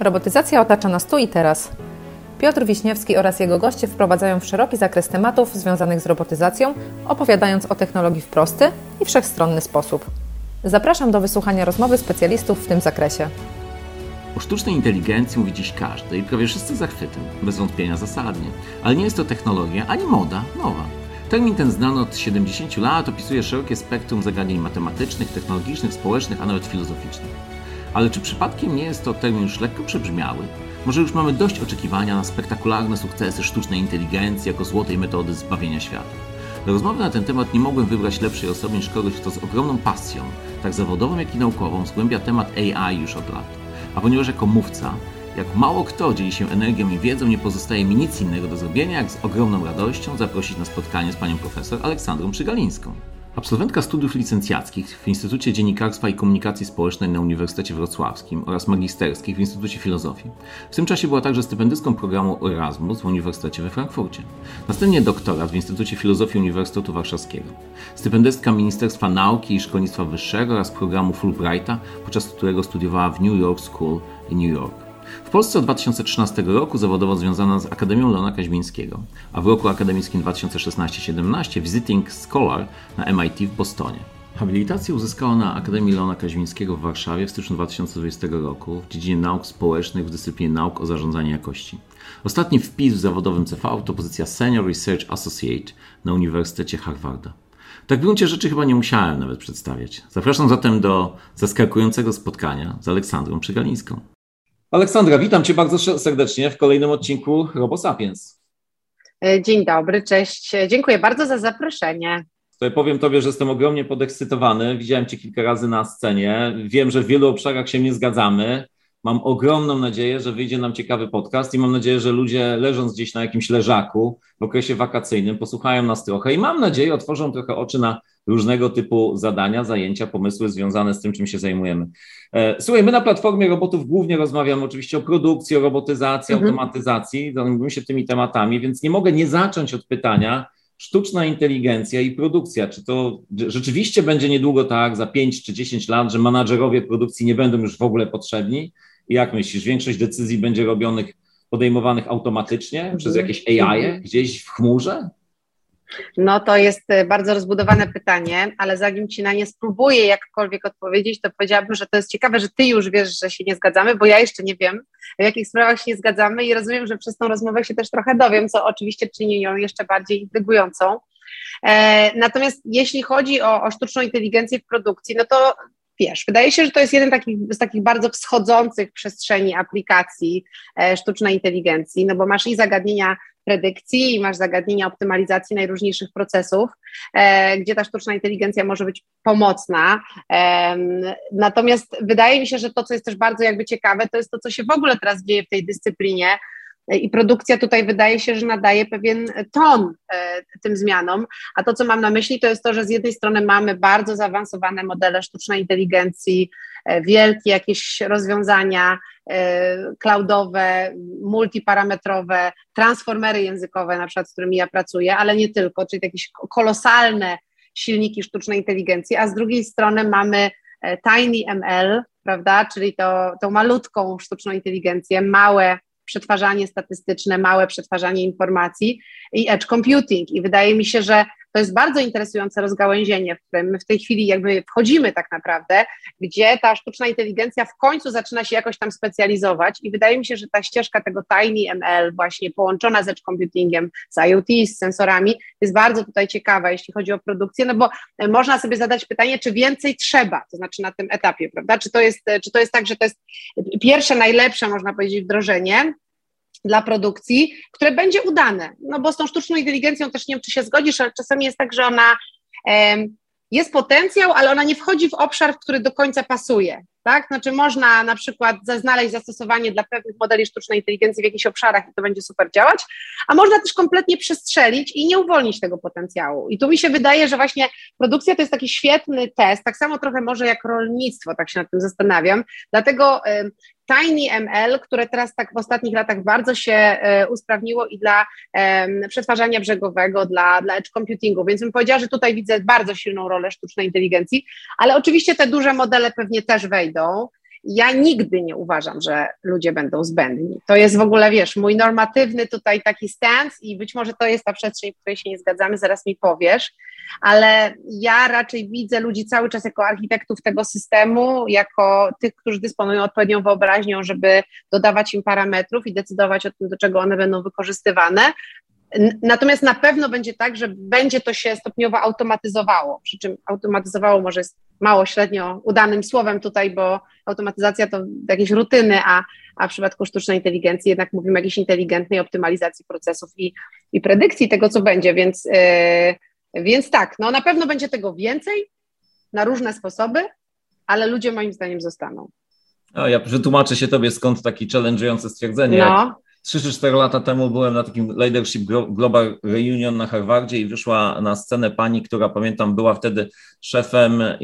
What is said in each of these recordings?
Robotyzacja otacza nas tu i teraz. Piotr Wiśniewski oraz jego goście wprowadzają w szeroki zakres tematów związanych z robotyzacją, opowiadając o technologii w prosty i wszechstronny sposób. Zapraszam do wysłuchania rozmowy specjalistów w tym zakresie. O sztucznej inteligencji mówi dziś każdy i prawie wszyscy zachwytem, bez wątpienia zasadnie. Ale nie jest to technologia ani moda nowa. Termin ten znany od 70 lat opisuje szerokie spektrum zagadnień matematycznych, technologicznych, społecznych, a nawet filozoficznych. Ale czy przypadkiem nie jest to termin już lekko przebrzmiały? Może już mamy dość oczekiwania na spektakularne sukcesy sztucznej inteligencji jako złotej metody zbawienia świata? Do rozmowy na ten temat nie mogłem wybrać lepszej osoby niż kogoś, kto z ogromną pasją, tak zawodową jak i naukową, zgłębia temat AI już od lat. A ponieważ jako mówca, jak mało kto dzieli się energią i wiedzą, nie pozostaje mi nic innego do zrobienia, jak z ogromną radością zaprosić na spotkanie z panią profesor Aleksandrą Przygalińską. Absolwentka studiów licencjackich w Instytucie Dziennikarstwa i Komunikacji Społecznej na Uniwersytecie Wrocławskim oraz magisterskich w Instytucie Filozofii. W tym czasie była także stypendystką programu Erasmus w Uniwersytecie we Frankfurcie. Następnie doktorat w Instytucie Filozofii Uniwersytetu Warszawskiego. Stypendystka Ministerstwa Nauki i Szkolnictwa Wyższego oraz programu Fulbrighta, podczas którego studiowała w New York School in New York. W Polsce od 2013 roku zawodowo związana z Akademią Leona Kaźmińskiego, a w roku akademickim 2016-17 Visiting Scholar na MIT w Bostonie. Habilitację uzyskała na Akademii Leona Kaźmińskiego w Warszawie w styczniu 2020 roku w dziedzinie nauk społecznych w dyscyplinie nauk o zarządzaniu jakości. Ostatni wpis w zawodowym CV to pozycja Senior Research Associate na Uniwersytecie Harvarda. Tak w gruncie rzeczy chyba nie musiałem nawet przedstawiać. Zapraszam zatem do zaskakującego spotkania z Aleksandrą Przygalińską. Aleksandra, witam Cię bardzo serdecznie w kolejnym odcinku RoboSapiens. E, dzień dobry, cześć. Dziękuję bardzo za zaproszenie. To powiem Tobie, że jestem ogromnie podekscytowany. Widziałem Cię kilka razy na scenie. Wiem, że w wielu obszarach się nie zgadzamy. Mam ogromną nadzieję, że wyjdzie nam ciekawy podcast i mam nadzieję, że ludzie leżąc gdzieś na jakimś leżaku w okresie wakacyjnym posłuchają nas trochę i mam nadzieję otworzą trochę oczy na różnego typu zadania, zajęcia, pomysły związane z tym, czym się zajmujemy. E, słuchaj, my na Platformie Robotów głównie rozmawiamy oczywiście o produkcji, o robotyzacji, mhm. automatyzacji, zajmujemy się tymi tematami, więc nie mogę nie zacząć od pytania, sztuczna inteligencja i produkcja. Czy to rzeczywiście będzie niedługo tak, za 5 czy 10 lat, że menadżerowie produkcji nie będą już w ogóle potrzebni? I jak myślisz, większość decyzji będzie robionych, podejmowanych automatycznie mhm. przez jakieś AI mhm. gdzieś w chmurze? No to jest e, bardzo rozbudowane pytanie, ale zanim Ci na nie spróbuję jakkolwiek odpowiedzieć, to powiedziałabym, że to jest ciekawe, że Ty już wiesz, że się nie zgadzamy, bo ja jeszcze nie wiem, w jakich sprawach się nie zgadzamy i rozumiem, że przez tą rozmowę się też trochę dowiem, co oczywiście czyni ją jeszcze bardziej intrygującą. E, natomiast jeśli chodzi o, o sztuczną inteligencję w produkcji, no to wiesz, wydaje się, że to jest jeden takich, z takich bardzo wschodzących przestrzeni aplikacji e, sztucznej inteligencji, no bo masz i zagadnienia predykcji i masz zagadnienia optymalizacji najróżniejszych procesów, e, gdzie ta sztuczna inteligencja może być pomocna. Natomiast wydaje mi się, że to, co jest też bardzo jakby ciekawe, to jest to, co się w ogóle teraz dzieje w tej dyscyplinie, i produkcja tutaj wydaje się, że nadaje pewien ton e, tym zmianom, a to, co mam na myśli, to jest to, że z jednej strony mamy bardzo zaawansowane modele sztucznej inteligencji, e, wielkie jakieś rozwiązania e, cloudowe, multiparametrowe, transformery językowe, na przykład, z którymi ja pracuję, ale nie tylko, czyli jakieś kolosalne silniki sztucznej inteligencji, a z drugiej strony mamy Tiny ML, prawda, czyli to, tą malutką sztuczną inteligencję, małe przetwarzanie statystyczne, małe przetwarzanie informacji i edge computing. I wydaje mi się, że to jest bardzo interesujące rozgałęzienie, w którym my w tej chwili jakby wchodzimy tak naprawdę, gdzie ta sztuczna inteligencja w końcu zaczyna się jakoś tam specjalizować i wydaje mi się, że ta ścieżka tego Tiny ML właśnie połączona z edge computingiem, z IoT, z sensorami jest bardzo tutaj ciekawa, jeśli chodzi o produkcję, no bo można sobie zadać pytanie, czy więcej trzeba, to znaczy na tym etapie, prawda? Czy to jest, czy to jest tak, że to jest pierwsze, najlepsze, można powiedzieć, wdrożenie, dla produkcji, które będzie udane. No bo z tą sztuczną inteligencją też nie wiem, czy się zgodzisz, ale czasami jest tak, że ona jest potencjał, ale ona nie wchodzi w obszar, w który do końca pasuje. Tak? Znaczy można na przykład znaleźć zastosowanie dla pewnych modeli sztucznej inteligencji w jakichś obszarach i to będzie super działać, a można też kompletnie przestrzelić i nie uwolnić tego potencjału. I tu mi się wydaje, że właśnie produkcja to jest taki świetny test, tak samo trochę może jak rolnictwo, tak się nad tym zastanawiam, dlatego TinyML, które teraz tak w ostatnich latach bardzo się e, usprawniło i dla przetwarzania brzegowego, dla, dla edge computingu, więc bym powiedziała, że tutaj widzę bardzo silną rolę sztucznej inteligencji, ale oczywiście te duże modele pewnie też wejdą. Ja nigdy nie uważam, że ludzie będą zbędni. To jest w ogóle, wiesz, mój normatywny tutaj taki stance i być może to jest ta przestrzeń, w której się nie zgadzamy, zaraz mi powiesz, ale ja raczej widzę ludzi cały czas jako architektów tego systemu, jako tych, którzy dysponują odpowiednią wyobraźnią, żeby dodawać im parametrów i decydować o tym, do czego one będą wykorzystywane. Natomiast na pewno będzie tak, że będzie to się stopniowo automatyzowało, przy czym automatyzowało może jest mało średnio udanym słowem tutaj, bo automatyzacja to jakieś rutyny, a, a w przypadku sztucznej inteligencji jednak mówimy o jakiejś inteligentnej optymalizacji procesów i, i predykcji tego, co będzie, więc yy, więc tak, no na pewno będzie tego więcej na różne sposoby, ale ludzie moim zdaniem zostaną. No, ja przetłumaczę się tobie, skąd taki challenge'ujące stwierdzenie. No. 3 czy 4 lata temu byłem na takim Leadership Global Reunion na Harvardzie i wyszła na scenę pani, która pamiętam była wtedy szefem e,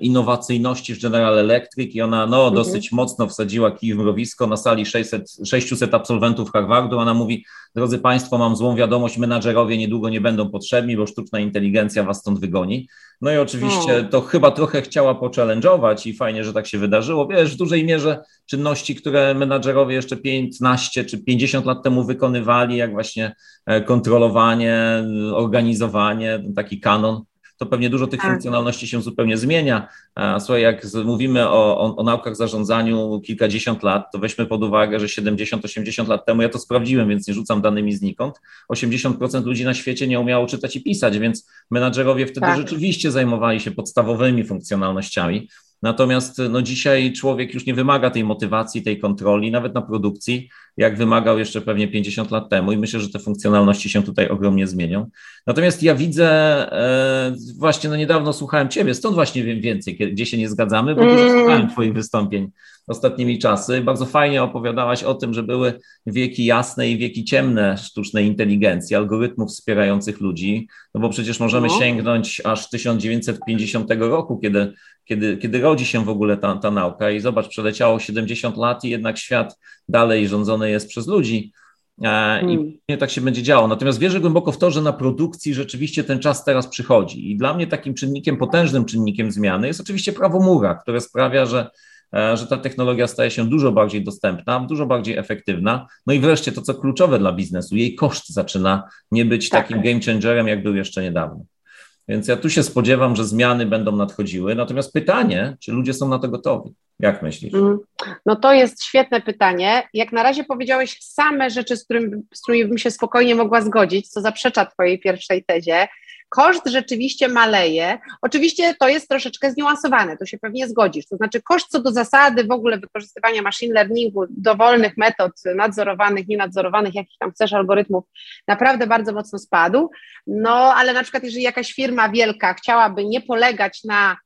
innowacyjności w General Electric i ona no, mhm. dosyć mocno wsadziła kij w mrowisko na sali 600, 600 absolwentów Harvardu. Ona mówi, drodzy Państwo, mam złą wiadomość, menadżerowie niedługo nie będą potrzebni, bo sztuczna inteligencja Was stąd wygoni. No i oczywiście to chyba trochę chciała pochallenge'ować i fajnie, że tak się wydarzyło. Wiesz, w dużej mierze czynności, które menadżerowie jeszcze 15 czy 50 lat temu wykonywali, jak właśnie e, kontrolowanie, organizowanie, taki kanon, to pewnie dużo tych tak. funkcjonalności się zupełnie zmienia. Słuchaj, jak mówimy o, o, o, naukach zarządzaniu kilkadziesiąt lat, to weźmy pod uwagę, że 70-80 lat temu, ja to sprawdziłem, więc nie rzucam danymi znikąd, 80% ludzi na świecie nie umiało czytać i pisać, więc menadżerowie wtedy tak. rzeczywiście zajmowali się podstawowymi funkcjonalnościami. Natomiast no, dzisiaj człowiek już nie wymaga tej motywacji, tej kontroli, nawet na produkcji, jak wymagał jeszcze pewnie 50 lat temu, i myślę, że te funkcjonalności się tutaj ogromnie zmienią. Natomiast ja widzę, e, właśnie no niedawno słuchałem Ciebie, stąd właśnie wiem więcej, gdzie się nie zgadzamy, bo dużo mm. słuchałem Twoich wystąpień ostatnimi czasy. Bardzo fajnie opowiadałaś o tym, że były wieki jasne i wieki ciemne sztucznej inteligencji, algorytmów wspierających ludzi, no bo przecież możemy no. sięgnąć aż 1950 roku, kiedy, kiedy, kiedy rodzi się w ogóle ta, ta nauka i zobacz, przeleciało 70 lat i jednak świat dalej rządzony jest przez ludzi. E, I hmm. tak się będzie działo. Natomiast wierzę głęboko w to, że na produkcji rzeczywiście ten czas teraz przychodzi. I dla mnie takim czynnikiem, potężnym czynnikiem zmiany jest oczywiście prawo Mura, które sprawia, że że ta technologia staje się dużo bardziej dostępna, dużo bardziej efektywna. No i wreszcie to, co kluczowe dla biznesu, jej koszt zaczyna nie być tak. takim game changerem, jak był jeszcze niedawno. Więc ja tu się spodziewam, że zmiany będą nadchodziły. Natomiast pytanie, czy ludzie są na to gotowi? Jak myślisz? Mm. No to jest świetne pytanie. Jak na razie powiedziałeś same rzeczy, z, którym, z którymi bym się spokojnie mogła zgodzić, co zaprzecza Twojej pierwszej tezie. Koszt rzeczywiście maleje. Oczywiście to jest troszeczkę zniuansowane, to się pewnie zgodzisz. To znaczy, koszt co do zasady w ogóle wykorzystywania machine learningu, dowolnych metod nadzorowanych, nienadzorowanych, jakich tam chcesz algorytmów, naprawdę bardzo mocno spadł. No, ale na przykład, jeżeli jakaś firma wielka chciałaby nie polegać na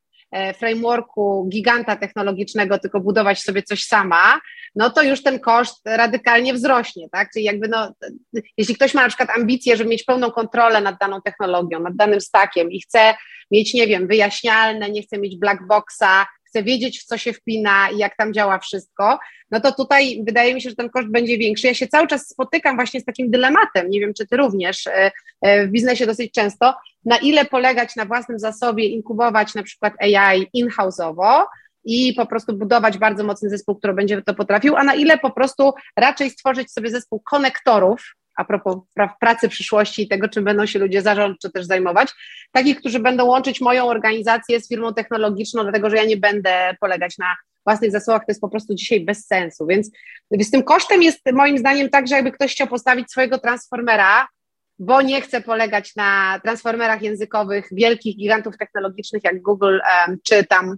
frameworku giganta technologicznego, tylko budować sobie coś sama, no to już ten koszt radykalnie wzrośnie, tak? Czyli jakby no, jeśli ktoś ma na przykład ambicje, żeby mieć pełną kontrolę nad daną technologią, nad danym stackiem i chce mieć, nie wiem, wyjaśnialne, nie chce mieć black boxa, chce wiedzieć, w co się wpina i jak tam działa wszystko, no to tutaj wydaje mi się, że ten koszt będzie większy. Ja się cały czas spotykam właśnie z takim dylematem, nie wiem, czy ty również e, e, w biznesie dosyć często, na ile polegać na własnym zasobie, inkubować na przykład AI in-house'owo, i po prostu budować bardzo mocny zespół, który będzie to potrafił, a na ile po prostu raczej stworzyć sobie zespół konektorów, a propos pracy przyszłości i tego, czym będą się ludzie zarządczy też zajmować, takich, którzy będą łączyć moją organizację z firmą technologiczną, dlatego że ja nie będę polegać na własnych zasobach, to jest po prostu dzisiaj bez sensu. Więc z tym kosztem jest moim zdaniem tak, że jakby ktoś chciał postawić swojego transformera, bo nie chce polegać na transformerach językowych wielkich gigantów technologicznych jak Google czy tam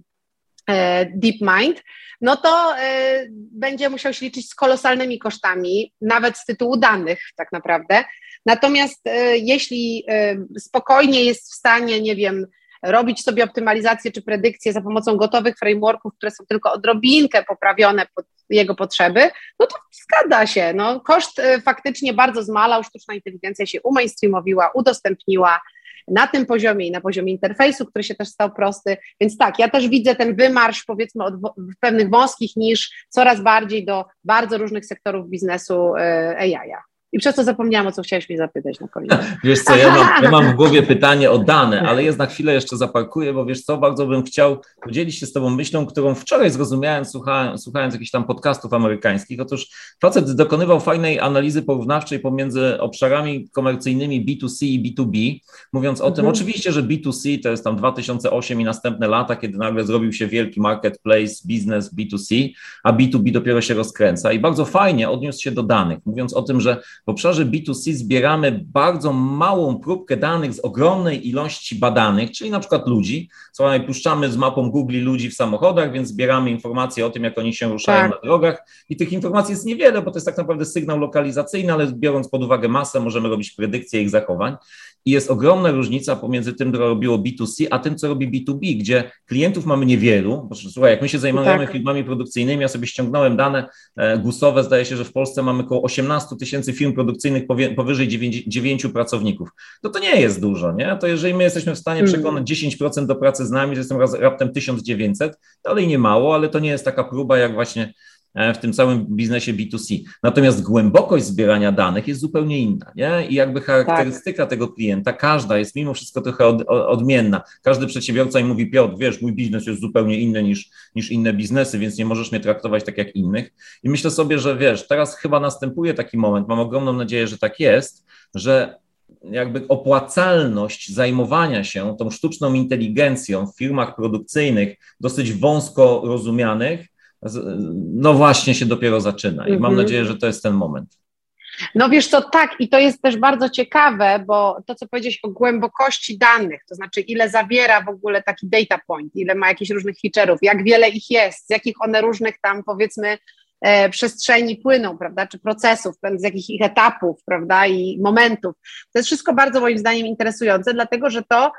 DeepMind, no to e, będzie musiał się liczyć z kolosalnymi kosztami, nawet z tytułu danych tak naprawdę. Natomiast e, jeśli spokojnie jest w stanie, nie wiem, robić sobie optymalizację czy predykcję za pomocą gotowych frameworków, które są tylko odrobinkę poprawione pod jego potrzeby, no to zgadza się. No, koszt faktycznie bardzo zmalał, sztuczna inteligencja się umainstreamowiła, udostępniła na tym poziomie i na poziomie interfejsu, który się też stał prosty. Więc tak, ja też widzę ten wymarsz, powiedzmy, od pewnych wąskich niż coraz bardziej do bardzo różnych sektorów biznesu AI. -a. I przez to zapomniałam, o co chciałeś mnie zapytać na koniec. Wiesz co, ja mam, ja mam w głowie pytanie o dane, ale jest na chwilę jeszcze zaparkuję, bo wiesz co, bardzo bym chciał podzielić się z Tobą myślą, którą wczoraj zrozumiałem, słuchając, słuchając jakichś tam podcastów amerykańskich. Otóż facet dokonywał fajnej analizy porównawczej pomiędzy obszarami komercyjnymi B2C i B2B, mówiąc o mhm. tym, oczywiście, że B2C to jest tam 2008 i następne lata, kiedy nagle zrobił się wielki marketplace, biznes B2C, a B2B dopiero się rozkręca. I bardzo fajnie odniósł się do danych, mówiąc o tym, że w obszarze B2C zbieramy bardzo małą próbkę danych z ogromnej ilości badanych, czyli na przykład ludzi. Co puszczamy z mapą Google ludzi w samochodach, więc zbieramy informacje o tym, jak oni się ruszają tak. na drogach. I tych informacji jest niewiele, bo to jest tak naprawdę sygnał lokalizacyjny, ale biorąc pod uwagę masę, możemy robić predykcje ich zachowań. I jest ogromna różnica pomiędzy tym, co robiło B2C, a tym, co robi B2B, gdzie klientów mamy niewielu. Bo, słuchaj, jak my się zajmujemy tak. firmami produkcyjnymi, ja sobie ściągnąłem dane e, GUS-owe, zdaje się, że w Polsce mamy około 18 tysięcy firm produkcyjnych powyżej 9, 9 pracowników. No to nie jest dużo, nie? To jeżeli my jesteśmy w stanie hmm. przekonać 10% do pracy z nami, to jestem raptem 1900, dalej nie mało, ale to nie jest taka próba jak właśnie w tym całym biznesie B2C. Natomiast głębokość zbierania danych jest zupełnie inna, nie? I jakby charakterystyka tak. tego klienta, każda jest mimo wszystko trochę od, odmienna. Każdy przedsiębiorca im mówi, Piotr, wiesz, mój biznes jest zupełnie inny niż, niż inne biznesy, więc nie możesz mnie traktować tak jak innych. I myślę sobie, że wiesz, teraz chyba następuje taki moment, mam ogromną nadzieję, że tak jest, że jakby opłacalność zajmowania się tą sztuczną inteligencją w firmach produkcyjnych, dosyć wąsko rozumianych, no właśnie się dopiero zaczyna i mam mhm. nadzieję, że to jest ten moment. No wiesz co, tak i to jest też bardzo ciekawe, bo to, co powiedziałeś o głębokości danych, to znaczy ile zawiera w ogóle taki data point, ile ma jakichś różnych feature'ów, jak wiele ich jest, z jakich one różnych tam powiedzmy e, przestrzeni płyną, prawda, czy procesów, z jakich ich etapów, prawda, i momentów. To jest wszystko bardzo moim zdaniem interesujące, dlatego że to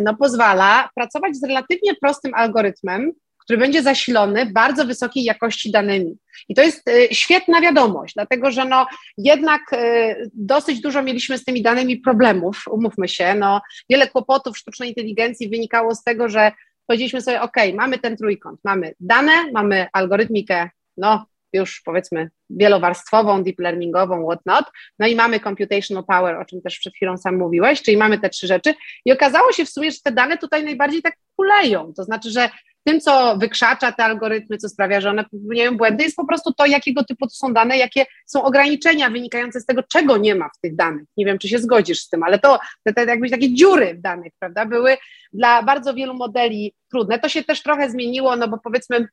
no, pozwala pracować z relatywnie prostym algorytmem, który będzie zasilony bardzo wysokiej jakości danymi. I to jest y, świetna wiadomość, dlatego że no, jednak y, dosyć dużo mieliśmy z tymi danymi problemów, umówmy się. No, wiele kłopotów sztucznej inteligencji wynikało z tego, że powiedzieliśmy sobie, OK, mamy ten trójkąt, mamy dane, mamy algorytmikę, no już powiedzmy wielowarstwową, deep learningową, whatnot, no i mamy computational power, o czym też przed chwilą sam mówiłeś, czyli mamy te trzy rzeczy i okazało się w sumie, że te dane tutaj najbardziej tak kuleją, to znaczy, że tym, co wykrzacza te algorytmy, co sprawia, że one popełniają błędy, jest po prostu to, jakiego typu to są dane, jakie są ograniczenia wynikające z tego, czego nie ma w tych danych. Nie wiem, czy się zgodzisz z tym, ale to, te, te jakbyś takie dziury w danych, prawda, były dla bardzo wielu modeli trudne. To się też trochę zmieniło, no bo powiedzmy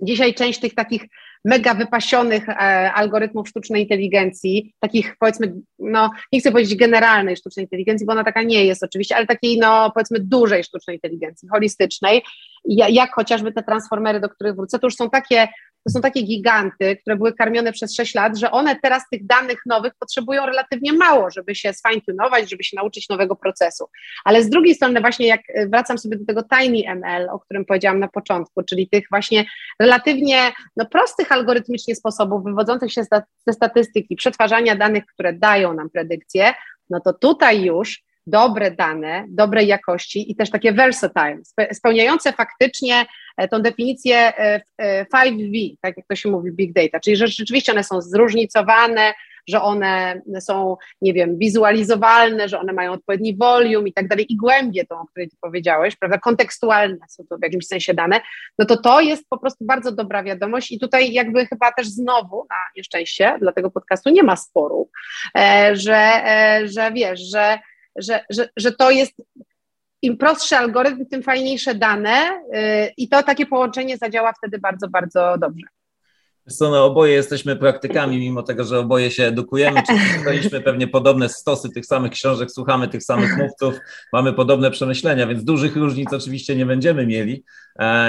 Dzisiaj część tych takich mega wypasionych e, algorytmów sztucznej inteligencji, takich powiedzmy, no nie chcę powiedzieć generalnej sztucznej inteligencji, bo ona taka nie jest oczywiście, ale takiej no powiedzmy dużej sztucznej inteligencji, holistycznej, jak chociażby te transformery, do których wrócę, to już są takie to są takie giganty, które były karmione przez 6 lat, że one teraz tych danych nowych potrzebują relatywnie mało, żeby się sfine-tunować, żeby się nauczyć nowego procesu. Ale z drugiej strony właśnie jak e, wracam sobie do tego tiny ML, o którym powiedziałam na początku, czyli tych właśnie relatywnie no, prostych algorytmicznie sposobów wywodzących się ze statystyki, przetwarzania danych, które dają nam predykcje, no to tutaj już dobre dane, dobrej jakości i też takie versatile, spełniające faktycznie e, tą definicję 5V, e, e, tak jak to się mówi big data, czyli że rzeczywiście one są zróżnicowane, że one są, nie wiem, wizualizowalne, że one mają odpowiedni volume i tak dalej, i głębie tą, o której ty powiedziałeś, prawda, kontekstualne są to w jakimś sensie dane, no to to jest po prostu bardzo dobra wiadomość i tutaj jakby chyba też znowu, na nieszczęście dla tego podcastu nie ma sporu, że, że wiesz, że że, że, że to jest im prostszy algorytm, tym fajniejsze dane yy, i to takie połączenie zadziała wtedy bardzo, bardzo dobrze. Co, no oboje jesteśmy praktykami, mimo tego, że oboje się edukujemy, czytaliśmy pewnie podobne stosy tych samych książek, słuchamy tych samych mówców, mamy podobne przemyślenia, więc dużych różnic oczywiście nie będziemy mieli,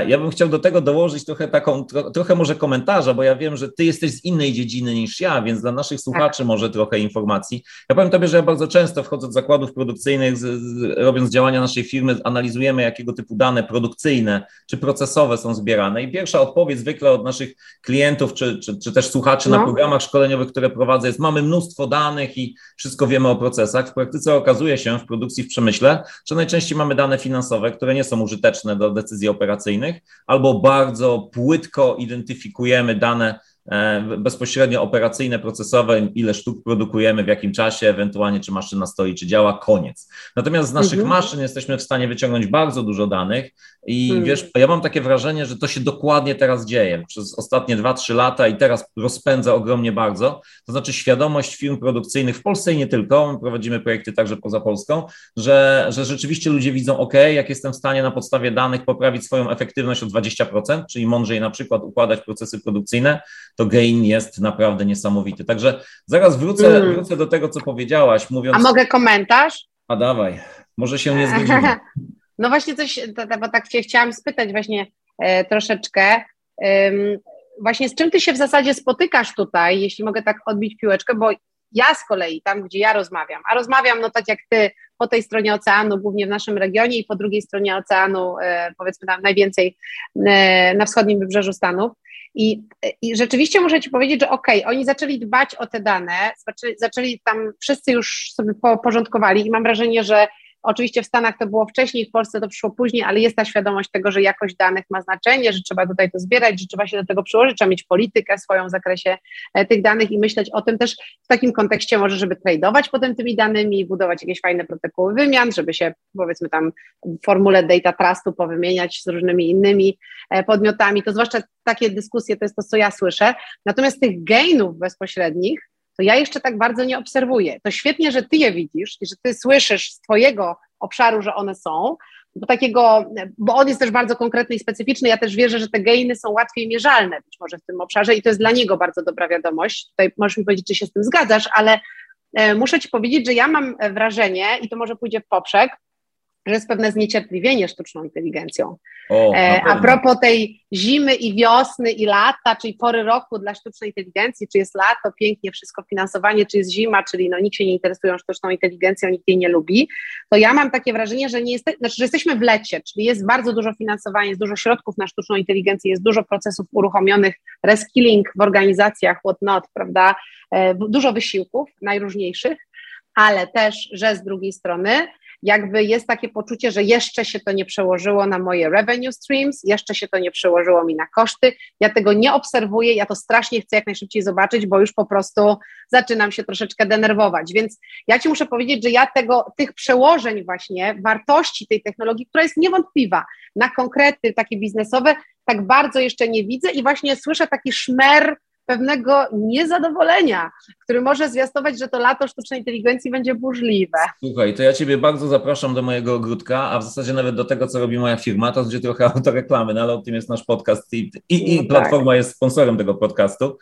ja bym chciał do tego dołożyć trochę taką, trochę może komentarza, bo ja wiem, że ty jesteś z innej dziedziny niż ja, więc dla naszych słuchaczy tak. może trochę informacji. Ja powiem tobie, że ja bardzo często wchodzę do zakładów produkcyjnych, z, z, robiąc działania naszej firmy, analizujemy jakiego typu dane produkcyjne czy procesowe są zbierane i pierwsza odpowiedź zwykle od naszych klientów czy, czy, czy też słuchaczy no. na programach szkoleniowych, które prowadzę jest mamy mnóstwo danych i wszystko wiemy o procesach. W praktyce okazuje się w produkcji w przemyśle, że najczęściej mamy dane finansowe, które nie są użyteczne do decyzji operacyjnych, albo bardzo płytko identyfikujemy dane bezpośrednio operacyjne, procesowe, ile sztuk produkujemy, w jakim czasie, ewentualnie czy maszyna stoi, czy działa, koniec. Natomiast z naszych mhm. maszyn jesteśmy w stanie wyciągnąć bardzo dużo danych i mhm. wiesz, ja mam takie wrażenie, że to się dokładnie teraz dzieje przez ostatnie 2-3 lata i teraz rozpędza ogromnie bardzo. To znaczy świadomość firm produkcyjnych w Polsce i nie tylko, my prowadzimy projekty także poza Polską, że, że rzeczywiście ludzie widzą, ok, jak jestem w stanie na podstawie danych poprawić swoją efektywność o 20%, czyli mądrzej na przykład układać procesy produkcyjne, to gain jest naprawdę niesamowity. Także zaraz wrócę, mm. wrócę do tego, co powiedziałaś, mówiąc... A mogę komentarz? A dawaj, może się nie zgodzimy. No właśnie coś, bo tak cię chciałam spytać właśnie e, troszeczkę, e, właśnie z czym ty się w zasadzie spotykasz tutaj, jeśli mogę tak odbić piłeczkę, bo ja z kolei, tam gdzie ja rozmawiam, a rozmawiam no tak jak ty, po tej stronie oceanu, głównie w naszym regionie i po drugiej stronie oceanu, e, powiedzmy tam najwięcej e, na wschodnim wybrzeżu Stanów, i, I, rzeczywiście muszę Ci powiedzieć, że okej, okay, oni zaczęli dbać o te dane, zaczęli, zaczęli tam, wszyscy już sobie porządkowali i mam wrażenie, że Oczywiście w Stanach to było wcześniej, w Polsce to przyszło później, ale jest ta świadomość tego, że jakość danych ma znaczenie, że trzeba tutaj to zbierać, że trzeba się do tego przyłożyć, trzeba mieć politykę swoją w zakresie e, tych danych i myśleć o tym też w takim kontekście może, żeby tradować potem tymi danymi, budować jakieś fajne protokoły wymian, żeby się powiedzmy tam w formule data trustu powymieniać z różnymi innymi e, podmiotami. To zwłaszcza takie dyskusje to jest to, co ja słyszę. Natomiast tych gainów bezpośrednich to ja jeszcze tak bardzo nie obserwuję. To świetnie, że ty je widzisz i że ty słyszysz z twojego obszaru, że one są, bo takiego, bo on jest też bardzo konkretny i specyficzny. Ja też wierzę, że te gainy są łatwiej mierzalne być może w tym obszarze i to jest dla niego bardzo dobra wiadomość. Tutaj możesz mi powiedzieć, czy się z tym zgadzasz, ale e, muszę ci powiedzieć, że ja mam wrażenie, i to może pójdzie w poprzek, że jest pewne zniecierpliwienie sztuczną inteligencją. O, e, a propos tej zimy i wiosny i lata, czyli pory roku dla sztucznej inteligencji, czy jest lato, pięknie wszystko finansowanie, czy jest zima, czyli no, nikt się nie interesuje sztuczną inteligencją, nikt jej nie lubi, to ja mam takie wrażenie, że, nie jest, znaczy, że jesteśmy w lecie, czyli jest bardzo dużo finansowania, jest dużo środków na sztuczną inteligencję, jest dużo procesów uruchomionych, reskilling w organizacjach, whatnot, prawda, e, dużo wysiłków najróżniejszych, ale też, że z drugiej strony jakby jest takie poczucie, że jeszcze się to nie przełożyło na moje revenue streams, jeszcze się to nie przełożyło mi na koszty. Ja tego nie obserwuję, ja to strasznie chcę jak najszybciej zobaczyć, bo już po prostu zaczynam się troszeczkę denerwować. Więc ja Ci muszę powiedzieć, że ja tego, tych przełożeń właśnie, wartości tej technologii, która jest niewątpliwa na konkrety takie biznesowe, tak bardzo jeszcze nie widzę i właśnie słyszę taki szmer pewnego niezadowolenia, który może zwiastować, że to lato sztucznej inteligencji będzie burzliwe. Słuchaj, to ja Ciebie bardzo zapraszam do mojego ogródka, a w zasadzie nawet do tego, co robi moja firma, to będzie trochę autoreklamy, no ale o tym jest nasz podcast i, i, i no platforma tak. jest sponsorem tego podcastu.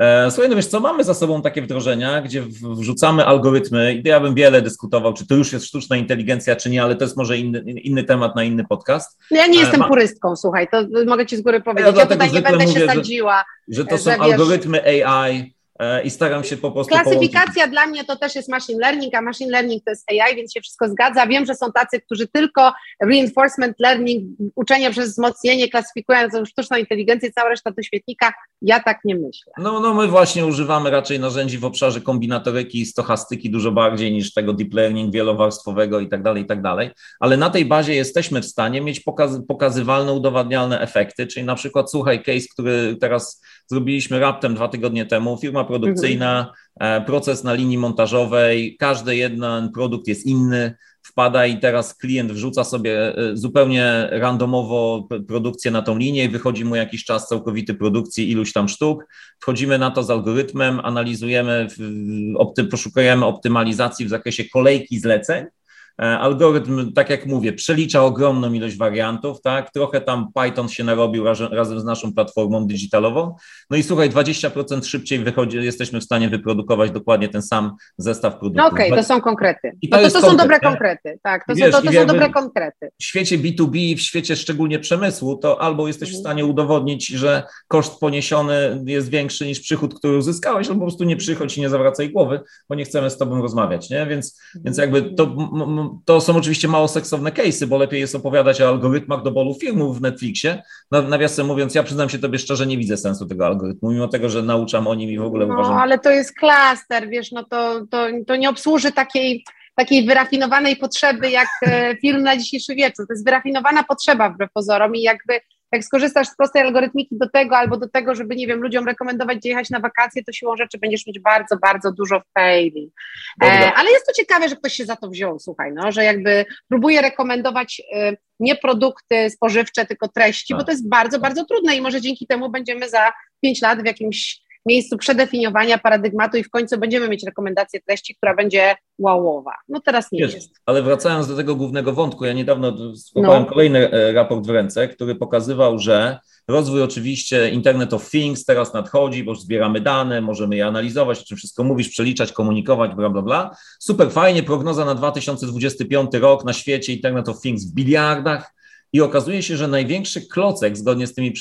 E, słuchaj, no wiesz co, mamy za sobą takie wdrożenia, gdzie wrzucamy algorytmy i ja bym wiele dyskutował, czy to już jest sztuczna inteligencja, czy nie, ale to jest może inny, inny temat na inny podcast. Ja nie e, jestem Ma... purystką, słuchaj, to mogę Ci z góry powiedzieć. Ja, ja tutaj nie będę mówię, się sadziła. Że, że to są że, algorytmy. AI, E, i staram się po prostu. Klasyfikacja połączyć. dla mnie to też jest machine learning, a machine learning to jest AI, więc się wszystko zgadza. Wiem, że są tacy, którzy tylko reinforcement learning, uczenie przez wzmocnienie klasyfikują za sztuczną inteligencję, cała reszta do świetnika. Ja tak nie myślę. No, no my właśnie używamy raczej narzędzi w obszarze kombinatoryki i stochastyki dużo bardziej niż tego deep learning wielowarstwowego i tak dalej, i tak dalej. Ale na tej bazie jesteśmy w stanie mieć pokaz, pokazywalne, udowadnialne efekty, czyli na przykład słuchaj case, który teraz zrobiliśmy raptem dwa tygodnie temu, firma produkcyjna, mhm. proces na linii montażowej, każdy jeden produkt jest inny, wpada i teraz klient wrzuca sobie e, zupełnie randomowo produkcję na tą linię i wychodzi mu jakiś czas całkowity produkcji iluś tam sztuk. Wchodzimy na to z algorytmem, analizujemy, poszukujemy optymalizacji w zakresie kolejki zleceń E, algorytm, tak jak mówię, przelicza ogromną ilość wariantów, tak? Trochę tam Python się narobił razem, z naszą platformą digitalową. No i słuchaj, 20% szybciej wychodzi, jesteśmy w stanie wyprodukować dokładnie ten sam zestaw produktów. No okej, okay, to są konkrety. I to, no to, to są dobre konkrety, tak, to, wiesz, są, to, to są dobre konkrety. W świecie B2B, w świecie szczególnie przemysłu, to albo jesteś w mhm. stanie udowodnić, że koszt poniesiony jest większy niż przychód, który uzyskałeś, albo po prostu nie przychodź i nie zawracaj głowy, bo nie chcemy z tobą rozmawiać, nie? Więc, więc jakby to to są oczywiście mało seksowne case'y, bo lepiej jest opowiadać o algorytmach do bolu filmów w Netflixie. Nawiasem mówiąc, ja przyznam się tobie szczerze, nie widzę sensu tego algorytmu, mimo tego, że nauczam o nim i w ogóle no, uważam... No, ale to jest klaster, wiesz, no to, to, to nie obsłuży takiej takiej wyrafinowanej potrzeby jak e, film na dzisiejszy wieczór. To jest wyrafinowana potrzeba wbrew pozorom i jakby jak skorzystasz z prostej algorytmiki do tego albo do tego, żeby, nie wiem, ludziom rekomendować, gdzie jechać na wakacje, to siłą rzeczy będziesz mieć bardzo, bardzo dużo faili. E, ale jest to ciekawe, że ktoś się za to wziął, słuchaj, no, że jakby próbuje rekomendować e, nie produkty spożywcze, tylko treści, bo tak. to jest bardzo, bardzo trudne i może dzięki temu będziemy za pięć lat w jakimś miejscu przedefiniowania paradygmatu i w końcu będziemy mieć rekomendację treści, która będzie wowowa. No teraz nie Wiesz, jest. Ale wracając do tego głównego wątku, ja niedawno złapałem no. kolejny e, raport w ręce, który pokazywał, że rozwój oczywiście Internet of Things teraz nadchodzi, bo zbieramy dane, możemy je analizować, o czym wszystko mówisz, przeliczać, komunikować, bla, bla, bla. Super fajnie, prognoza na 2025 rok na świecie Internet of Things w biliardach, i okazuje się, że największy klocek, zgodnie z tymi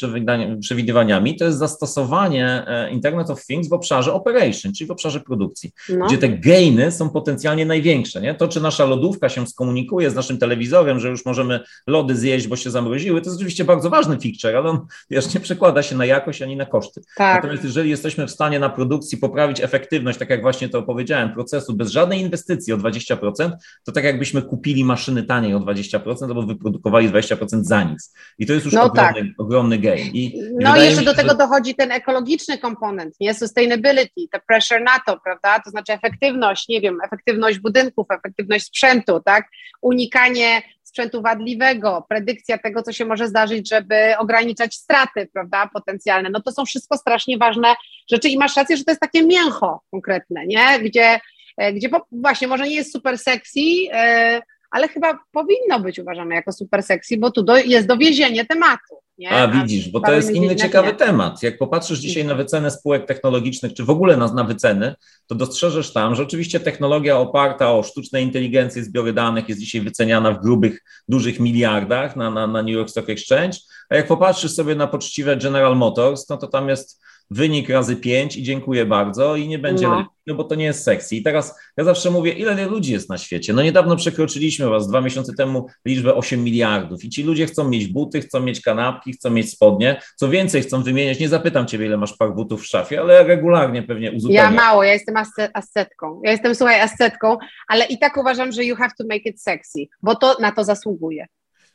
przewidywaniami, to jest zastosowanie e, Internet of Things w obszarze operation, czyli w obszarze produkcji, no. gdzie te gainy są potencjalnie największe. Nie? To, czy nasza lodówka się skomunikuje z naszym telewizorem, że już możemy lody zjeść, bo się zamroziły, to jest oczywiście bardzo ważny feature, ale on wiesz, nie przekłada się na jakość ani na koszty. Tak. Natomiast jeżeli jesteśmy w stanie na produkcji poprawić efektywność, tak jak właśnie to powiedziałem, procesu bez żadnej inwestycji o 20%, to tak jakbyśmy kupili maszyny taniej o 20% albo wyprodukowali 20% 20% za nic. I to jest już no ogromny, tak. ogromny gain. I, no i jeszcze się, do tego że... dochodzi ten ekologiczny komponent, nie? Sustainability, te pressure na to, prawda? To znaczy efektywność, nie wiem, efektywność budynków, efektywność sprzętu, tak? Unikanie sprzętu wadliwego, predykcja tego, co się może zdarzyć, żeby ograniczać straty, prawda, potencjalne. No to są wszystko strasznie ważne rzeczy i masz rację, że to jest takie mięcho konkretne, nie? Gdzie, e, gdzie właśnie może nie jest super sexy, yy, ale chyba powinno być uważane jako super sexy, bo tu do, jest dowiezienie tematu. Nie? A widzisz, bo to jest inny ciekawy nie. temat. Jak popatrzysz dzisiaj na wycenę spółek technologicznych, czy w ogóle na, na wyceny, to dostrzeżesz tam, że oczywiście technologia oparta o sztuczną inteligencję, zbiory danych jest dzisiaj wyceniana w grubych, dużych miliardach na, na, na New York Stock Exchange, a jak popatrzysz sobie na poczciwe General Motors, no to tam jest wynik razy pięć i dziękuję bardzo i nie będzie no. lepiej, no bo to nie jest sexy. I teraz ja zawsze mówię, ile ludzi jest na świecie? No niedawno przekroczyliśmy was dwa miesiące temu liczbę 8 miliardów i ci ludzie chcą mieć buty, chcą mieć kanapki, chcą mieć spodnie, co więcej chcą wymieniać, nie zapytam ciebie, ile masz par butów w szafie, ale regularnie pewnie uzupełniam. Ja mało, ja jestem ascetką, ja jestem, słuchaj, ascetką, ale i tak uważam, że you have to make it sexy, bo to na to zasługuje.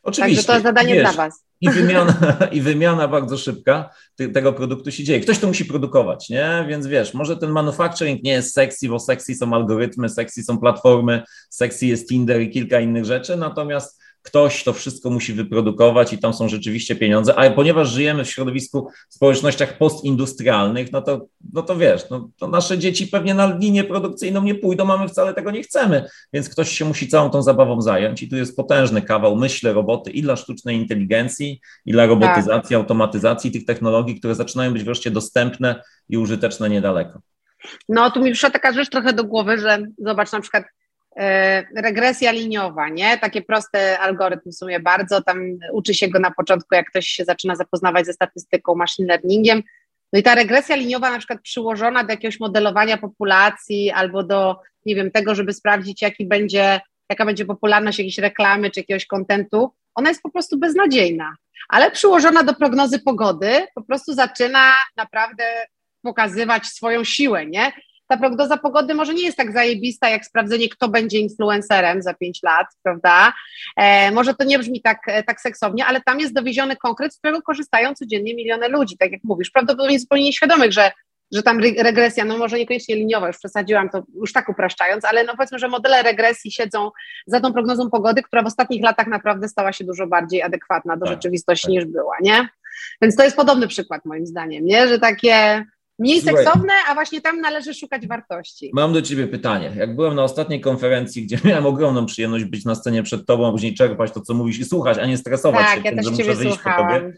Oczywiście. Także to zadanie Wiesz, dla Was. I wymiana, I wymiana bardzo szybka tego produktu się dzieje. Ktoś to musi produkować, nie? Więc wiesz, może ten manufacturing nie jest sexy, bo sexy są algorytmy, sexy są platformy, sexy jest Tinder i kilka innych rzeczy, natomiast ktoś to wszystko musi wyprodukować i tam są rzeczywiście pieniądze, a ponieważ żyjemy w środowisku, w społecznościach postindustrialnych, no to, no to wiesz, no, to nasze dzieci pewnie na linię produkcyjną nie pójdą, a my wcale tego nie chcemy, więc ktoś się musi całą tą zabawą zająć i tu jest potężny kawał myśli, roboty i dla sztucznej inteligencji, i dla robotyzacji, tak. automatyzacji tych technologii, które zaczynają być wreszcie dostępne i użyteczne niedaleko. No, tu mi przyszła taka rzecz trochę do głowy, że zobacz na przykład E, regresja liniowa, nie? Takie proste algorytm w sumie bardzo, tam uczy się go na początku, jak ktoś się zaczyna zapoznawać ze statystyką, machine learningiem. No i ta regresja liniowa na przykład przyłożona do jakiegoś modelowania populacji albo do, nie wiem, tego, żeby sprawdzić, jaki będzie, jaka będzie popularność jakiejś reklamy czy jakiegoś kontentu, ona jest po prostu beznadziejna. Ale przyłożona do prognozy pogody, po prostu zaczyna naprawdę pokazywać swoją siłę, nie? Ta prognoza pogody może nie jest tak zajebista, jak sprawdzenie, kto będzie influencerem za pięć lat, prawda? E, może to nie brzmi tak, e, tak seksownie, ale tam jest dowieziony konkret, z którego korzystają codziennie miliony ludzi, tak jak mówisz. Prawdopodobnie zupełnie nieświadomych, że że tam regresja, no może niekoniecznie liniowa, już przesadziłam to już tak upraszczając, ale no powiedzmy, że modele regresji siedzą za tą prognozą pogody, która w ostatnich latach naprawdę stała się dużo bardziej adekwatna do tak, rzeczywistości tak. niż była, nie? Więc to jest podobny przykład moim zdaniem, nie? Że takie Mniej Słuchaj, seksowne, a właśnie tam należy szukać wartości. Mam do Ciebie pytanie. Jak byłem na ostatniej konferencji, gdzie miałem ogromną przyjemność być na scenie przed Tobą, a później czerpać to, co mówisz i słuchać, a nie stresować tak, się ja tym, też że ciebie muszę wyjść po Tobie,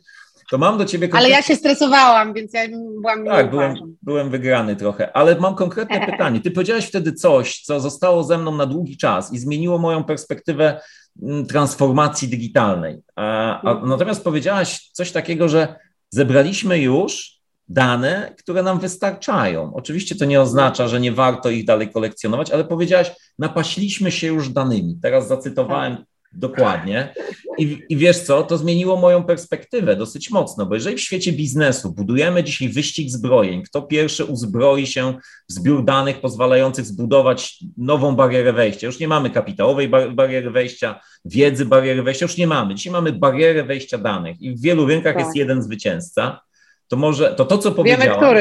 to mam do Ciebie... Konkretne... Ale ja się stresowałam, więc ja byłam Tak, byłem, byłem wygrany trochę, ale mam konkretne pytanie. Ty powiedziałeś wtedy coś, co zostało ze mną na długi czas i zmieniło moją perspektywę mm, transformacji digitalnej. A, a, mhm. natomiast powiedziałaś coś takiego, że zebraliśmy już dane, które nam wystarczają. Oczywiście to nie oznacza, że nie warto ich dalej kolekcjonować, ale powiedziałaś, napaśliśmy się już danymi. Teraz zacytowałem tak. dokładnie. I, I wiesz co, to zmieniło moją perspektywę dosyć mocno, bo jeżeli w świecie biznesu budujemy dzisiaj wyścig zbrojeń, kto pierwszy uzbroi się w zbiór danych pozwalających zbudować nową barierę wejścia. Już nie mamy kapitałowej bar bariery wejścia, wiedzy bariery wejścia, już nie mamy. Dzisiaj mamy barierę wejścia danych i w wielu rynkach tak. jest jeden zwycięzca to może to, to co powiedziałam,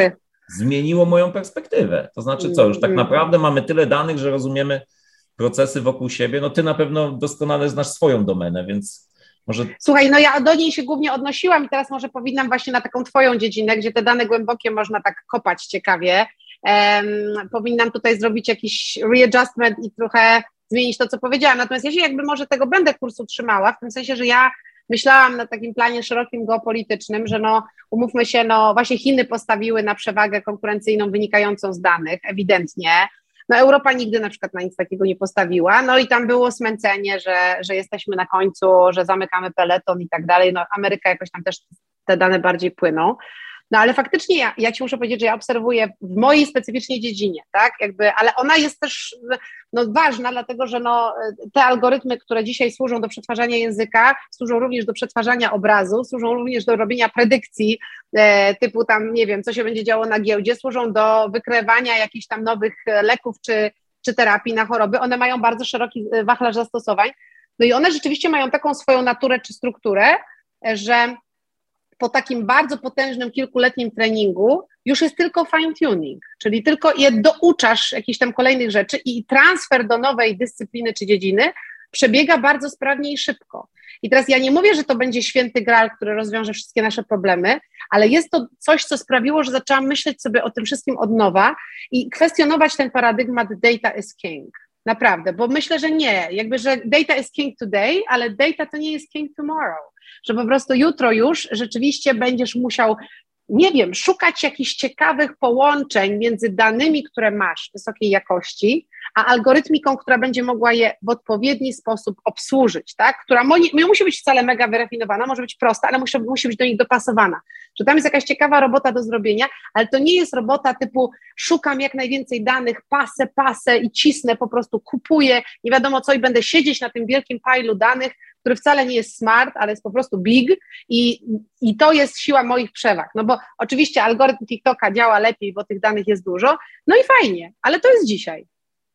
zmieniło moją perspektywę. To znaczy co, już tak mm. naprawdę mamy tyle danych, że rozumiemy procesy wokół siebie. No ty na pewno doskonale znasz swoją domenę, więc może... Słuchaj, no ja do niej się głównie odnosiłam i teraz może powinnam właśnie na taką twoją dziedzinę, gdzie te dane głębokie można tak kopać ciekawie. Um, powinnam tutaj zrobić jakiś readjustment i trochę zmienić to, co powiedziałam. Natomiast ja się jakby może tego będę kursu trzymała, w tym sensie, że ja myślałam na takim planie szerokim geopolitycznym, że no umówmy się, no właśnie Chiny postawiły na przewagę konkurencyjną wynikającą z danych, ewidentnie. No Europa nigdy na przykład na nic takiego nie postawiła, no i tam było smęcenie, że, że jesteśmy na końcu, że zamykamy peleton i tak dalej, no Ameryka jakoś tam też te dane bardziej płyną. No ale faktycznie ja, ja ci muszę powiedzieć, że ja obserwuję w mojej specyficznej dziedzinie, tak, jakby, ale ona jest też no, ważna, dlatego że no, te algorytmy, które dzisiaj służą do przetwarzania języka, służą również do przetwarzania obrazu, służą również do robienia predykcji e, typu tam, nie wiem, co się będzie działo na giełdzie, służą do wykrywania jakichś tam nowych leków czy, czy terapii na choroby. One mają bardzo szeroki e, wachlarz zastosowań. No i one rzeczywiście mają taką swoją naturę czy strukturę, że po takim bardzo potężnym kilkuletnim treningu już jest tylko fine tuning, czyli tylko je douczasz jakichś tam kolejnych rzeczy i transfer do nowej dyscypliny czy dziedziny przebiega bardzo sprawnie i szybko. I teraz ja nie mówię, że to będzie święty gral, który rozwiąże wszystkie nasze problemy, ale jest to coś, co sprawiło, że zaczęłam myśleć sobie o tym wszystkim od nowa i kwestionować ten paradygmat data is king. Naprawdę, bo myślę, że nie. Jakby, że data is king today, ale data to nie jest king tomorrow że po prostu jutro już rzeczywiście będziesz musiał nie wiem, szukać jakichś ciekawych połączeń między danymi, które masz wysokiej jakości, a algorytmiką, która będzie mogła je w odpowiedni sposób obsłużyć, tak? która nie musi być wcale mega wyrafinowana, może być prosta, ale musi, musi być do nich dopasowana. Że tam jest jakaś ciekawa robota do zrobienia, ale to nie jest robota typu szukam jak najwięcej danych, pasę, pasę i cisnę, po prostu kupuję, nie wiadomo co i będę siedzieć na tym wielkim pailu danych, który wcale nie jest smart, ale jest po prostu big i, i to jest siła moich przewag. No bo oczywiście algorytm TikToka działa lepiej, bo tych danych jest dużo, no i fajnie, ale to jest dzisiaj.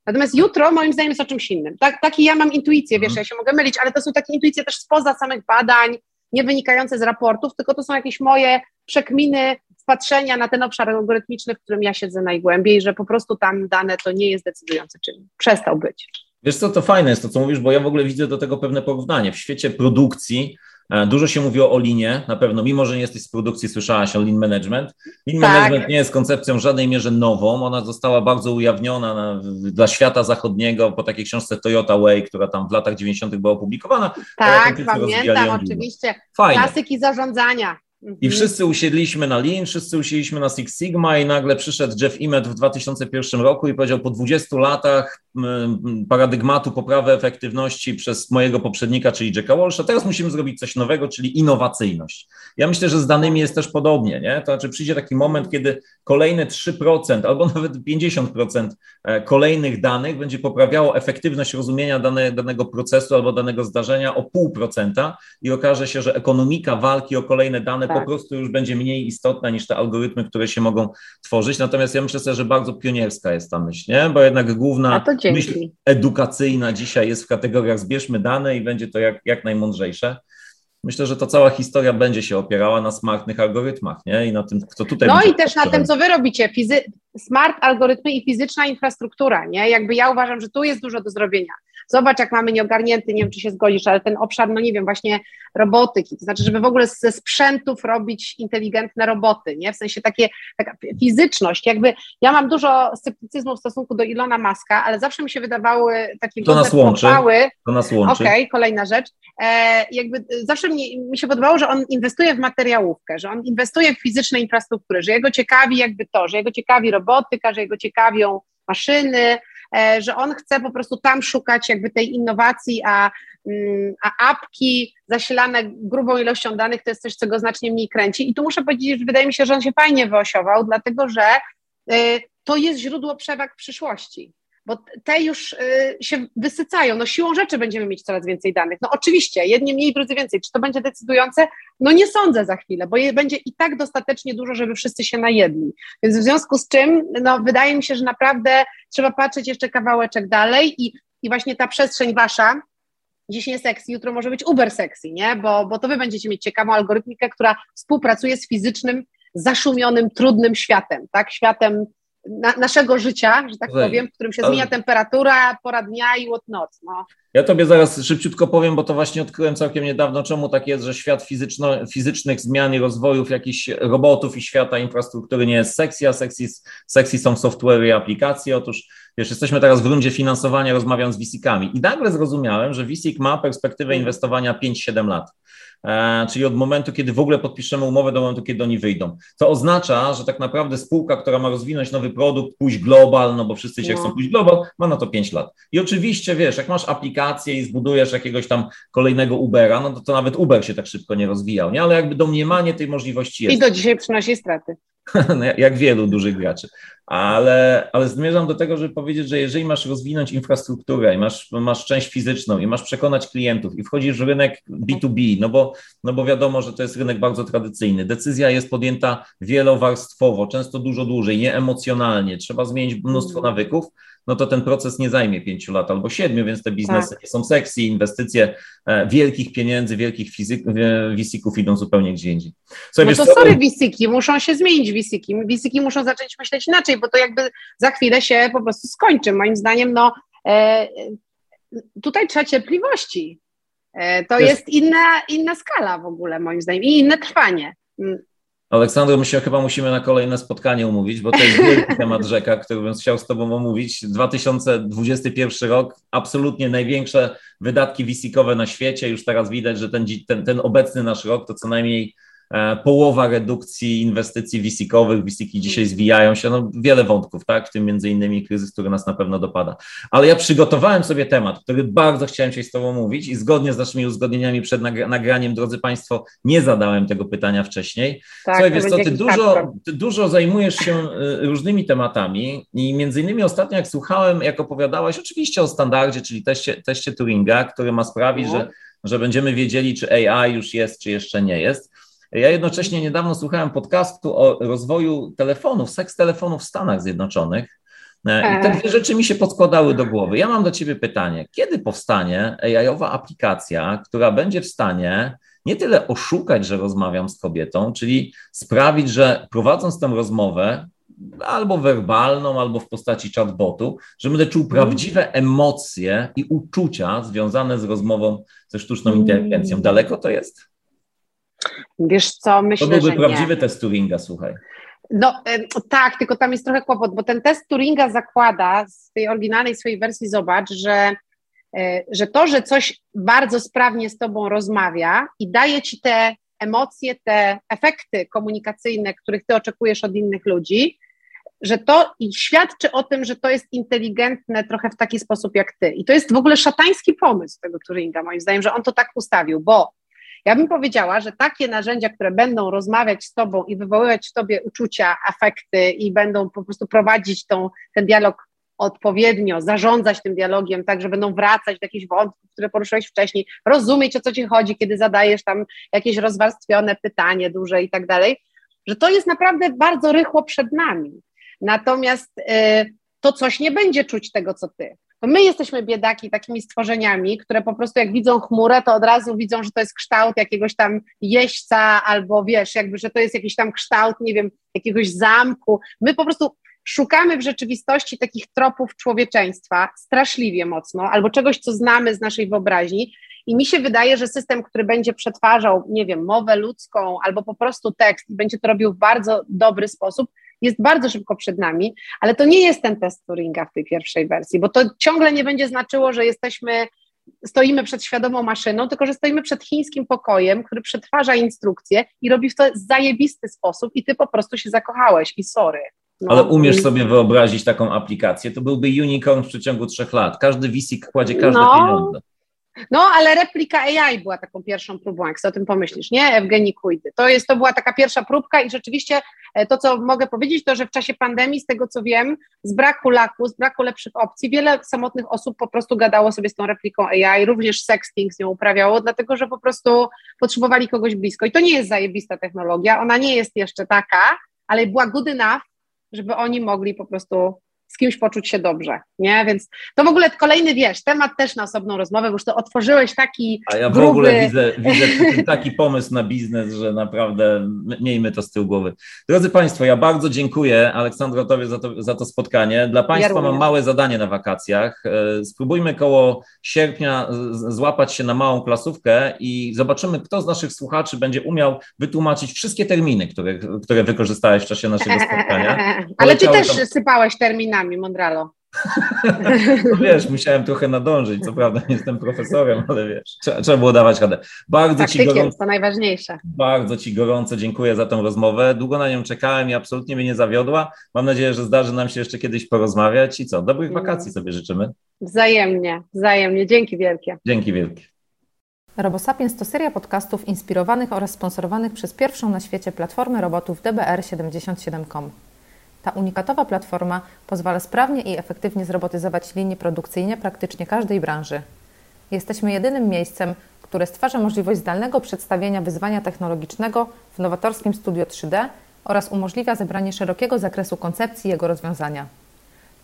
Natomiast jutro moim zdaniem jest o czymś innym. Tak, taki ja mam intuicję, wiesz, mhm. ja się mogę mylić, ale to są takie intuicje też spoza samych badań, nie wynikające z raportów, tylko to są jakieś moje przekminy, patrzenia na ten obszar algorytmiczny, w którym ja siedzę najgłębiej, że po prostu tam dane to nie jest decydujący czynnik. Przestał być. Wiesz co, to fajne jest to, co mówisz, bo ja w ogóle widzę do tego pewne porównanie. W świecie produkcji e, dużo się mówiło o linie, na pewno, mimo że nie jesteś z produkcji, słyszałaś o lean management. Lean tak. management nie jest koncepcją w żadnej mierze nową, ona została bardzo ujawniona na, dla świata zachodniego po takiej książce Toyota Way, która tam w latach 90. była opublikowana. Tak, pamiętam, oczywiście. Fajne. Klasyki zarządzania. I mhm. wszyscy usiedliśmy na Lean, wszyscy usiedliśmy na Six Sigma i nagle przyszedł Jeff Immett w 2001 roku i powiedział po 20 latach paradygmatu poprawy efektywności przez mojego poprzednika, czyli Jacka Walsha, teraz musimy zrobić coś nowego, czyli innowacyjność. Ja myślę, że z danymi jest też podobnie, nie? To znaczy przyjdzie taki moment, kiedy kolejne 3% albo nawet 50% e, kolejnych danych będzie poprawiało efektywność rozumienia dane, danego procesu albo danego zdarzenia o 0,5% i okaże się, że ekonomika walki o kolejne dane tak. po prostu już będzie mniej istotna niż te algorytmy, które się mogą tworzyć. Natomiast ja myślę sobie, że bardzo pionierska jest ta myśl, nie? Bo jednak główna myśl edukacyjna dzisiaj jest w kategoriach zbierzmy dane i będzie to jak, jak najmądrzejsze. Myślę, że to cała historia będzie się opierała na smartnych algorytmach, nie? I na tym, kto tutaj. No i też na tym, co wy robicie. Fizy smart algorytmy i fizyczna infrastruktura, nie? Jakby ja uważam, że tu jest dużo do zrobienia. Zobacz, jak mamy nieogarnięty, nie wiem, czy się zgodzisz, ale ten obszar, no nie wiem, właśnie robotyki, to znaczy, żeby w ogóle ze sprzętów robić inteligentne roboty, nie? W sensie takie, taka fizyczność, jakby ja mam dużo sceptycyzmu w stosunku do Ilona Maska, ale zawsze mi się wydawały takie to nas łączy. Pochwały. To nas łączy. Okej, okay, kolejna rzecz. E, jakby zawsze mi, mi się podobało, że on inwestuje w materiałówkę, że on inwestuje w fizyczne infrastruktury, że jego ciekawi jakby to, że jego ciekawi robotyka, że jego ciekawią maszyny, e, że on chce po prostu tam szukać jakby tej innowacji, a, mm, a apki zasilane grubą ilością danych to jest coś, co go znacznie mniej kręci. I tu muszę powiedzieć, że wydaje mi się, że on się fajnie wyosiował, dlatego że y, to jest źródło przewag przyszłości bo te już y, się wysycają. No siłą rzeczy będziemy mieć coraz więcej danych. No oczywiście, jedni mniej, drudzy więcej. Czy to będzie decydujące? No nie sądzę za chwilę, bo będzie i tak dostatecznie dużo, żeby wszyscy się najedli. Więc w związku z czym, no wydaje mi się, że naprawdę trzeba patrzeć jeszcze kawałeczek dalej i, i właśnie ta przestrzeń wasza, dziś nie sexy, jutro może być uber sexy, nie? Bo, bo to wy będziecie mieć ciekawą algorytmikę, która współpracuje z fizycznym, zaszumionym, trudnym światem, tak? Światem na, naszego życia, że tak powiem, w którym się zmienia temperatura, pora dnia i noc. No. Ja tobie zaraz szybciutko powiem, bo to właśnie odkryłem całkiem niedawno, czemu tak jest, że świat fizyczno, fizycznych zmian i rozwojów jakichś robotów i świata infrastruktury nie jest sexy, a sexy, sexy są software i aplikacje. Otóż wiesz, jesteśmy teraz w rundzie finansowania, rozmawiam z VC-kami i nagle zrozumiałem, że VC ma perspektywę mhm. inwestowania 5-7 lat. E, czyli od momentu, kiedy w ogóle podpiszemy umowę, do momentu, kiedy oni wyjdą. Co oznacza, że tak naprawdę spółka, która ma rozwinąć nowy produkt, pójść global, no bo wszyscy się no. chcą pójść global, ma na to 5 lat. I oczywiście, wiesz, jak masz aplikację i zbudujesz jakiegoś tam kolejnego Ubera, no to, to nawet Uber się tak szybko nie rozwijał, nie? Ale jakby domniemanie tej możliwości jest. I do dzisiaj przynosi straty. No, jak wielu dużych graczy. Ale, ale zmierzam do tego, żeby powiedzieć, że jeżeli masz rozwinąć infrastrukturę i masz, masz część fizyczną i masz przekonać klientów i wchodzisz w rynek B2B, no bo, no bo wiadomo, że to jest rynek bardzo tradycyjny. Decyzja jest podjęta wielowarstwowo, często dużo dłużej, nie emocjonalnie. Trzeba zmienić mnóstwo nawyków, no to ten proces nie zajmie pięciu lat albo siedmiu, więc te biznesy tak. nie są sexy, inwestycje e, wielkich pieniędzy, wielkich fizyk, wisików idą zupełnie gdzie indziej. No to sorry wisiki, muszą się zmienić wisiki. Wisiki muszą zacząć myśleć inaczej, bo to jakby za chwilę się po prostu skończy. Moim zdaniem, no e, tutaj trzeba cierpliwości. E, to jest, jest inna, inna skala w ogóle moim zdaniem i inne trwanie. Aleksandro, my się chyba musimy na kolejne spotkanie umówić, bo to jest wielki temat rzeka, który bym chciał z Tobą omówić. 2021 rok, absolutnie największe wydatki wisikowe na świecie. Już teraz widać, że ten, ten, ten obecny nasz rok to co najmniej połowa redukcji inwestycji wisikowych, wisiki dzisiaj mm. zwijają się, no wiele wątków, tak, w tym między innymi kryzys, który nas na pewno dopada. Ale ja przygotowałem sobie temat, który bardzo chciałem się z Tobą mówić i zgodnie z naszymi uzgodnieniami przed nagraniem, drodzy Państwo, nie zadałem tego pytania wcześniej. Tak, Słuchaj, wiesz co, ty dużo, ty dużo zajmujesz się e, różnymi tematami i między innymi ostatnio jak słuchałem, jak opowiadałaś oczywiście o standardzie, czyli teście, teście Turinga, który ma sprawić, no. że, że będziemy wiedzieli, czy AI już jest, czy jeszcze nie jest. Ja jednocześnie niedawno słuchałem podcastu o rozwoju telefonów, seks telefonów w Stanach Zjednoczonych. E, I te dwie rzeczy mi się podkładały do głowy. Ja mam do Ciebie pytanie. Kiedy powstanie AI-owa aplikacja, która będzie w stanie nie tyle oszukać, że rozmawiam z kobietą, czyli sprawić, że prowadząc tę rozmowę, albo werbalną, albo w postaci chatbotu, że będę czuł prawdziwe emocje i uczucia związane z rozmową ze sztuczną inteligencją. Daleko to jest? Wiesz co, myślę, że To byłby że prawdziwy nie. test Turinga, słuchaj. No tak, tylko tam jest trochę kłopot, bo ten test Turinga zakłada z tej oryginalnej swojej wersji, zobacz, że, e, że to, że coś bardzo sprawnie z tobą rozmawia i daje ci te emocje, te efekty komunikacyjne, których ty oczekujesz od innych ludzi, że to i świadczy o tym, że to jest inteligentne trochę w taki sposób jak ty. I to jest w ogóle szatański pomysł tego Turinga, moim zdaniem, że on to tak ustawił, bo ja bym powiedziała, że takie narzędzia, które będą rozmawiać z Tobą i wywoływać w Tobie uczucia, afekty i będą po prostu prowadzić tą, ten dialog odpowiednio, zarządzać tym dialogiem, tak, że będą wracać do jakichś wątków, które poruszyłeś wcześniej, rozumieć o co Ci chodzi, kiedy zadajesz tam jakieś rozwarstwione pytanie duże i tak dalej, że to jest naprawdę bardzo rychło przed nami. Natomiast y, to coś nie będzie czuć tego, co Ty to my jesteśmy biedaki takimi stworzeniami, które po prostu jak widzą chmurę, to od razu widzą, że to jest kształt jakiegoś tam jeźdźca albo wiesz, jakby, że to jest jakiś tam kształt, nie wiem, jakiegoś zamku. My po prostu szukamy w rzeczywistości takich tropów człowieczeństwa straszliwie mocno, albo czegoś, co znamy z naszej wyobraźni. I mi się wydaje, że system, który będzie przetwarzał, nie wiem, mowę ludzką albo po prostu tekst i będzie to robił w bardzo dobry sposób, jest bardzo szybko przed nami, ale to nie jest ten test Turinga w tej pierwszej wersji, bo to ciągle nie będzie znaczyło, że jesteśmy stoimy przed świadomą maszyną, tylko że stoimy przed chińskim pokojem, który przetwarza instrukcje i robi w to zajebisty sposób i ty po prostu się zakochałeś i sorry. No, Ale umiesz sobie wyobrazić taką aplikację? To byłby unicorn w przeciągu trzech lat. Każdy VC kładzie każde no, pieniądze. No, ale replika AI była taką pierwszą próbą, jak sobie o tym pomyślisz, nie? Evgeni Kujdy. To, jest, to była taka pierwsza próbka i rzeczywiście e, to, co mogę powiedzieć, to, że w czasie pandemii, z tego co wiem, z braku laku, z braku lepszych opcji, wiele samotnych osób po prostu gadało sobie z tą repliką AI, również sexting z nią uprawiało, dlatego, że po prostu potrzebowali kogoś blisko. I to nie jest zajebista technologia, ona nie jest jeszcze taka, ale była good enough, żeby oni mogli po prostu z kimś poczuć się dobrze, nie? Więc to w ogóle kolejny, wiesz, temat też na osobną rozmowę, bo już to otworzyłeś taki A ja gruby... w ogóle widzę, widzę taki pomysł na biznes, że naprawdę miejmy to z tyłu głowy. Drodzy Państwo, ja bardzo dziękuję Aleksandrowi za to, za to spotkanie. Dla Państwa ja mam małe zadanie na wakacjach. E, spróbujmy koło sierpnia złapać się na małą klasówkę i zobaczymy, kto z naszych słuchaczy będzie umiał wytłumaczyć wszystkie terminy, które, które wykorzystałeś w czasie naszego spotkania. Ale ty też tam... sypałeś terminami nami, Mondralo. No wiesz, musiałem trochę nadążyć, co prawda nie jestem profesorem, ale wiesz, trzeba, trzeba było dawać radę. Bardzo ci gorąco, to najważniejsze. Bardzo Ci gorąco dziękuję za tę rozmowę. Długo na nią czekałem i absolutnie mnie nie zawiodła. Mam nadzieję, że zdarzy nam się jeszcze kiedyś porozmawiać i co, dobrych mm. wakacji sobie życzymy. Wzajemnie, wzajemnie. Dzięki wielkie. Dzięki wielkie. RoboSapiens to seria podcastów inspirowanych oraz sponsorowanych przez pierwszą na świecie platformę robotów DBR77.com. Ta unikatowa platforma pozwala sprawnie i efektywnie zrobotyzować linie produkcyjne praktycznie każdej branży. Jesteśmy jedynym miejscem, które stwarza możliwość zdalnego przedstawienia wyzwania technologicznego w nowatorskim studio 3D oraz umożliwia zebranie szerokiego zakresu koncepcji jego rozwiązania.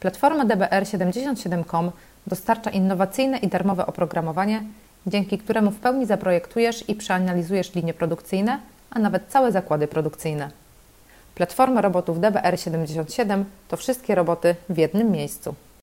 Platforma DBR77.com dostarcza innowacyjne i darmowe oprogramowanie, dzięki któremu w pełni zaprojektujesz i przeanalizujesz linie produkcyjne, a nawet całe zakłady produkcyjne. Platforma robotów DBR77 to wszystkie roboty w jednym miejscu.